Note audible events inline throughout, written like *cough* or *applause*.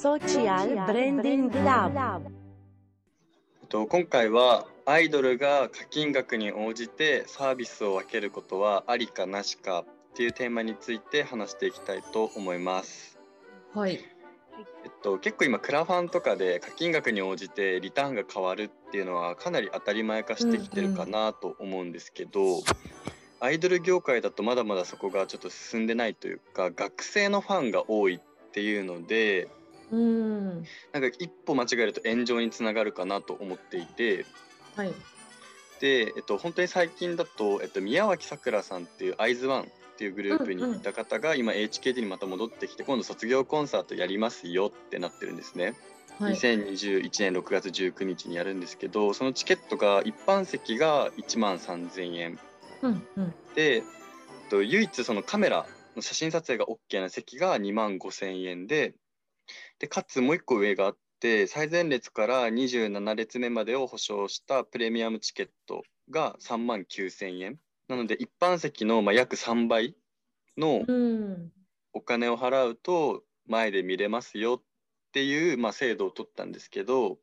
Social Branding Lab と今回はアイドルが課金額に応じてサービスを分けることはありかなしかっていうテーマについて話していきたいと思います。はい。えっと、結構今クラファンとかで課金額に応じてリターンが変わるっていうのはかなり当たり前化してきてるかなと思うんですけど、アイドル業界だとまだまだそこがちょっと進んでないというか学生のファンが多いっていうのでうん。なんか一歩間違えると炎上につながるかなと思っていてはい。で、えっと、本当に最近だと、えっと、宮脇さくらさんっていうアイズワンっていうグループにいた方が今 HKT にまた戻ってきて今度卒業コンサートやりますよってなってるんですね。はい。2021年6月19日にやるんですけどそのチケットが一般席が1万3000円うんうん。で、えっと、唯一そのカメラの写真撮影が OK な席が2万5000円ででかつもう一個上があって最前列から27列目までを保証したプレミアムチケットが3万9000円なので一般席のまあ約3倍のうん。お金を払うと前で見れますよっていうまあ制度を取ったんですけど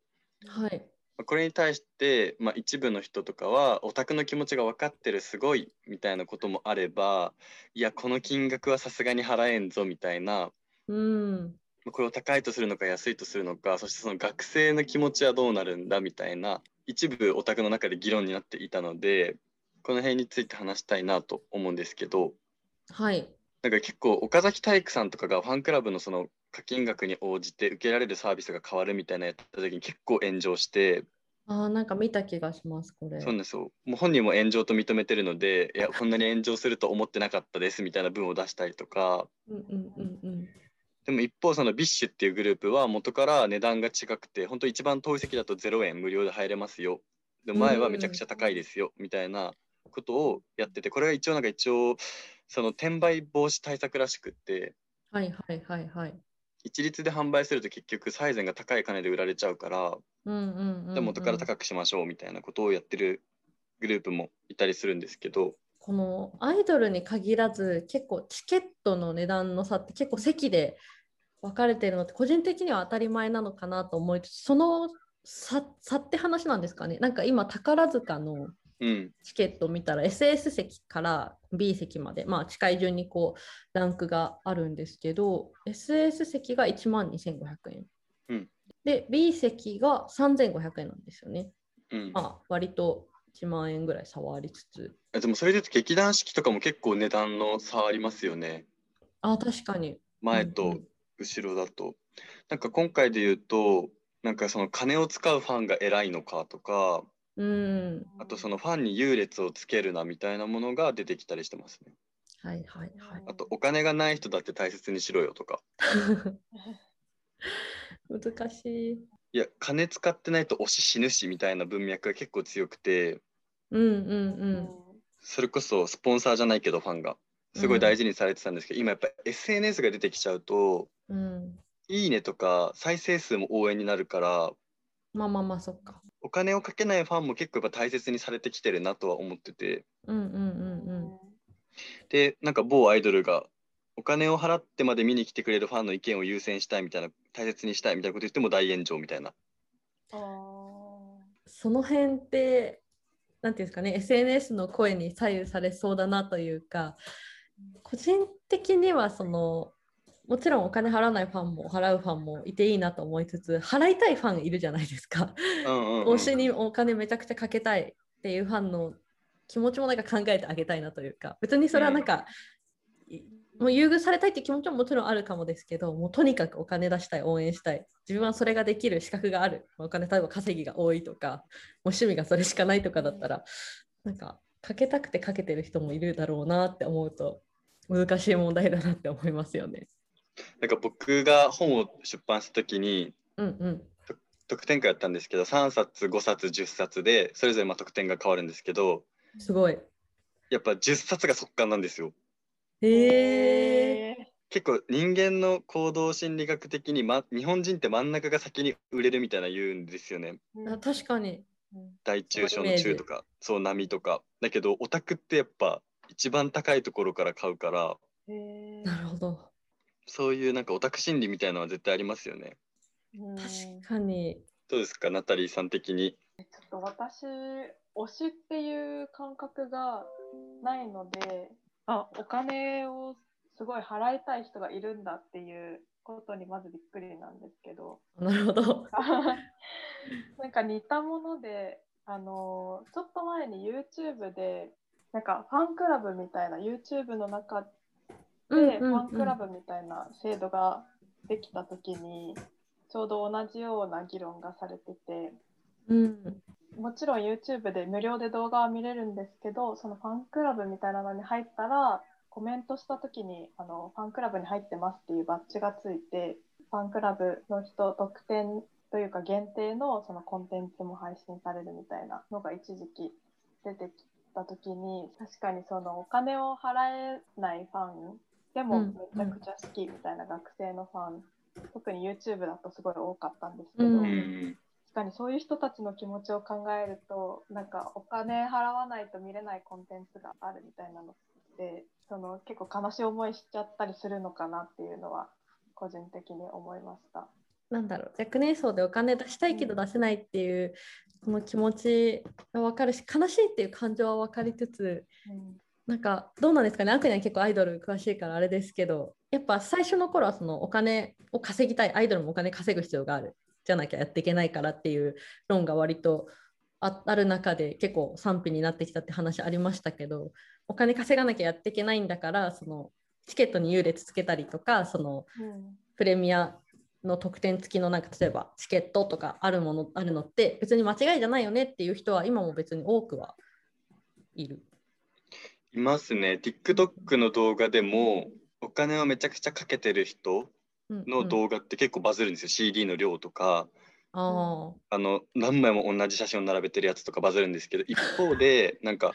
はい。まあこれに対して、まあ、一部の人とかはオタクの気持ちが分かってるすごいみたいなこともあればいやこの金額はさすがに払えんぞみたいなうん。まあこれを高いとするのか安いとするのかそしてその学生の気持ちはどうなるんだみたいな一部オタクの中で議論になっていたのでこの辺について話したいなと思うんですけどはい。なんか結構岡崎体育さんとかがファンクラブのその課金額に応じて受けられるサービスが変わるみたいなやった時に結構炎上してああ、なんか見た気がします、これ。そうなんですよもう本人も炎上と認めてるのでいやこんなに炎上すると思ってなかったですみたいな文を出したりとかうんうんうんうん。でも一方その BiSH っていうグループは元から値段が違くて本当一番遠い席だと0円無料で入れますよでも前はめちゃくちゃ高いですよみたいなことをやっててこれが一応なんか一応その転売防止対策らしくってはいはいはいはい。一律で販売すると結局サイゼンが高い金で売られちゃうから。で元から高くしましょうみたいなことをやってるグループもいたりするんですけどこのアイドルに限らず結構チケットの値段の差って結構席で分かれてるのって個人的には当たり前なのかなと思いつつその差差って話なんですかね？なんか今宝塚のうん。チケットを見たら SS 席から B 席まで、まあ、近い順にこうランクがあるんですけど SS 席が1万2500円、うん。で B 席が3500円なんですよね。うん。まあ、割と1万円ぐらい差はありつつ。えでもそれで劇団四季とかも結構値段の差ありますよね。あ確かに。前とん後ろだと、なんか今回で言うとなんかその金を使うファンが偉いのかとかうん。あとそのファンに優劣をつけるなみたいなものが出てきたりしてますね。はいはいはい。あとお金がない人だって大切にしろよとか。*laughs* 難しい。いや金使ってないと推し死ぬしみたいな文脈が結構強くて。うんうんうん。それこそスポンサーじゃないけどファンが。すごい大事にされてたんですけど、今やっぱ SNS が出てきちゃうとうん。いいねとか再生数も応援になるからまあまあまあそっか。お金をかけないファンも結構やっぱ大切にされてきてるなとは思ってて。うんうんうんうん。でなんか某アイドルがお金を払ってまで見に来てくれるファンの意見を優先したいみたいな大切にしたいみたいなこと言っても大炎上みたいな。その辺ってなんていうんですかね SNS の声に左右されそうだなというか個人的にはそのもちろんお金払わないファンも払うファンもいていいなと思いつつ払いたいファンいるじゃないですか。うんうん、うん、推しにお金めちゃくちゃかけたいっていうファンの気持ちもなんか考えてあげたいなというか。別にそれはなんか、いもう優遇されたいって気持ちももちろんあるかもですけどもうとにかくお金出したい応援したい。自分はそれができる資格がある。お金例えば稼ぎが多いとかもう趣味がそれしかないとかだったらなんかかけたくてかけてる人もいるだろうなって思うと難しい問題だなって思いますよね。なんか僕が本を出版した時にうんうん。特典会やったんですけど3冊5冊10冊でそれぞれまあ特典が変わるんですけどすごい。やっぱ10冊が速乾なんですよ。へえ結構人間の行動心理学的に、ま、日本人って真ん中が先に売れるみたいな言うんですよね。あ確かに。大中小の中とかそう波とか。だけどオタクってやっぱ一番高いところから買うからなるほど。そういうなんかオタク心理みたいなのは絶対ありますよねうん確かに。どうですかナタリーさん的に？ちょっと私推しっていう感覚がないのであお金をすごい払いたい人がいるんだっていうことにまずびっくりなんですけどなるほど。*laughs* なんか似たものであのちょっと前に YouTube でなんかファンクラブみたいな YouTube の中でファンクラブみたいな制度ができた時にちょうど同じような議論がされててうん。もちろん YouTube で無料で動画は見れるんですけどそのファンクラブみたいなのに入ったらコメントした時にあのファンクラブに入ってますっていうバッジがついてファンクラブの人特典というか限定のそのコンテンツも配信されるみたいなのが一時期出てきた時に確かにそのお金を払えないファンでもうんめちゃくちゃ好きみたいな学生のファン、特に YouTube だとすごい多かったんですけど、ううんん。確かにそういう人たちの気持ちを考えるとなんかお金払わないと見れないコンテンツがあるみたいなのってその結構悲しい思いしちゃったりするのかなっていうのは個人的に思いました。なんだろう若年層でお金出したいけど出せないっていうこの気持ちが分かるし悲しいっていう感情は分かりつつうんなんかどうなんですかねあくには結構アイドル詳しいからあれですけどやっぱ最初の頃はそのお金を稼ぎたいアイドルもお金稼ぐ必要があるじゃなきゃやっていけないからっていう論が割とあある中で結構賛否になってきたって話ありましたけどお金稼がなきゃやっていけないんだからそのチケットに優劣つけたりとかそのプレミアの特典付きのなんか例えばチケットとかあるものあるのって別に間違いじゃないよねっていう人は今も別に多くはいる。いますね。TikTok の動画でもお金をめちゃくちゃかけてる人うんうんの動画って結構バズるんですよ。CD の量とか、ああの何枚も同じ写真を並べてるやつとかバズるんですけど、一方で *laughs* なんか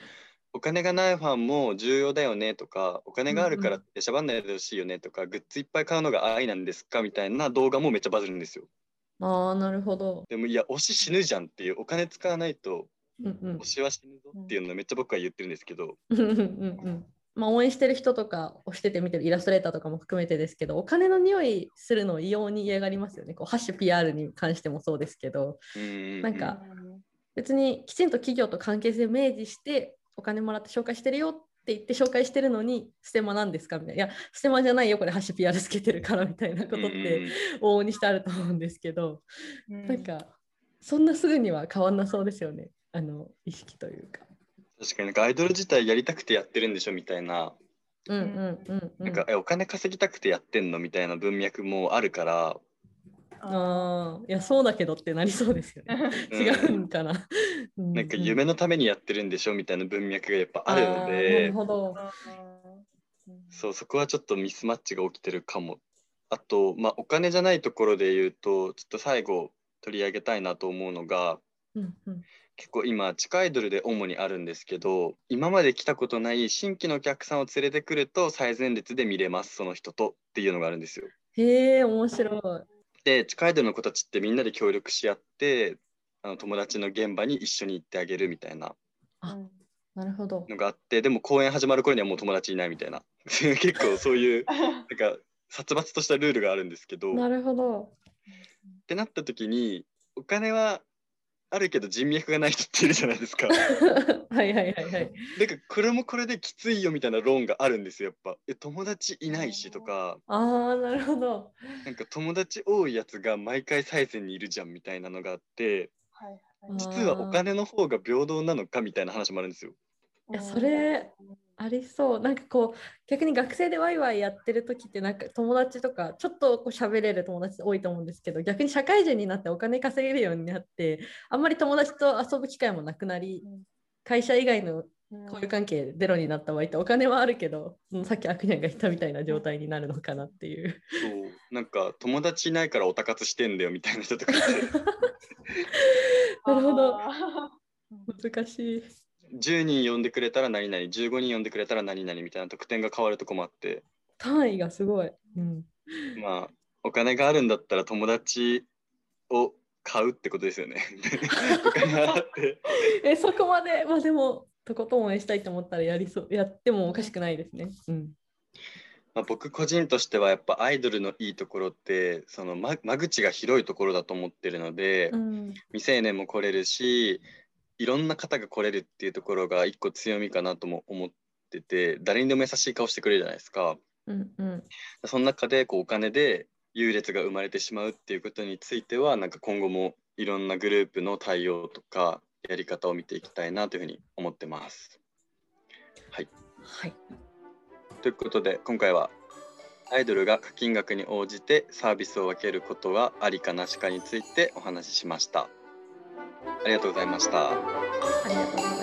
お金がないファンも重要だよねとか、お金があるからってしゃばんないでほしいよねとか、グッズいっぱい買うのが愛なんですかみたいな動画もめっちゃバズるんですよ。ーあーなるほど。でもいや推し死ぬじゃんっていうお金使わないとうんうん。推しは死ぬぞっていうのをめっちゃ僕は言ってるんですけど、うんうんうんまあ、応援してる人とか推してて見てるイラストレーターとかも含めてですけどお金の匂いするのを異様に嫌がりますよね。こうハッシュ PR に関してもそうですけど。なんか別にきちんと企業と関係性明示してお金もらって紹介してるよって言って紹介してるのにステマなんですかみたいな。いやステマじゃないよこれハッシュ PR つけてるからみたいなことってうん。往々にしてあると思うんですけど。うん。なんかそんなすぐには変わんなそうですよねあの意識というか。確かになんかアイドル自体やりたくてやってるんでしょみたいな,、うんうんうんうん。なんかえお金稼ぎたくてやってんのみたいな文脈もあるから、ああ、いや、そうだけどってなりそうですよね。うん。違うんかな。うなんか夢のためにやってるんでしょみたいな文脈がやっぱあるのーなでるほど。そうそこはちょっとミスマッチが起きてるかも。あと、まあ、お金じゃないところで言うとちょっと最後取り上げたいなと思うのがうんうん結構今地下アイドルで主にあるんですけど今まで来たことない新規のお客さんを連れてくると最前列で見れますその人とっていうのがあるんですよ。へえ、面白い。で地下アイドルの子たちってみんなで協力し合ってあの友達の現場に一緒に行ってあげるみたいなあなるほど。のがあってでも公演始まる頃にはもう友達いないみたいな *laughs* 結構そういうなんか殺伐としたルールがあるんですけどなるほど。ってなった時にお金はあるけど人脈がない人っているじゃないですか。*laughs* はいはいはいはい。なんかこれもこれできついよみたいな論があるんですよやっぱ。え友達いないしとかああ、なるほど。なんか友達多いやつが毎回最前にいるじゃんみたいなのがあってはいはい実はお金の方が平等なのかみたいな話もあるんですよ。いやそれありそう。なんかこう、逆に学生でワイワイやってる時って、なんか友達とか、ちょっとこう喋れる友達多いと思うんですけど、逆に社会人になってお金稼げるようになって、あんまり友達と遊ぶ機会もなくなりうん、会社以外のうん交友関係ゼロになった場合ってお金はあるけど、うんさっきアクニャンが言ったみたいな状態になるのかなっていう。そうなんか友達いないからオタ活してんだよみたいな人とか *laughs* なるほど。あ難しい。10人呼んでくれたら何々15人呼んでくれたら何々みたいな得点が変わるとこもあって単位がすごい。うん、まあお金があるんだったら友達を買うってことですよね。*laughs* お金払って *laughs* え、そこまで、まあでも、とことん応援したいと思ったらやりそう、やってもおかしくないですね。うん。まあ、僕個人としてはやっぱアイドルのいいところってその間間口が広いところだと思ってるので、うん未成年も来れるしいろんな方が来れるっていうところが一個強みかなとも思ってて誰にでも優しい顔してくれるじゃないですか。うんうんその中でこうお金で優劣が生まれてしまうっていうことについてはなんか今後もいろんなグループの対応とかやり方を見ていきたいなというふうに思ってます。はいということで今回はアイドルが課金額に応じてサービスを分けることはありかなしかについてお話ししました。ありがとうございました。ありがとうございます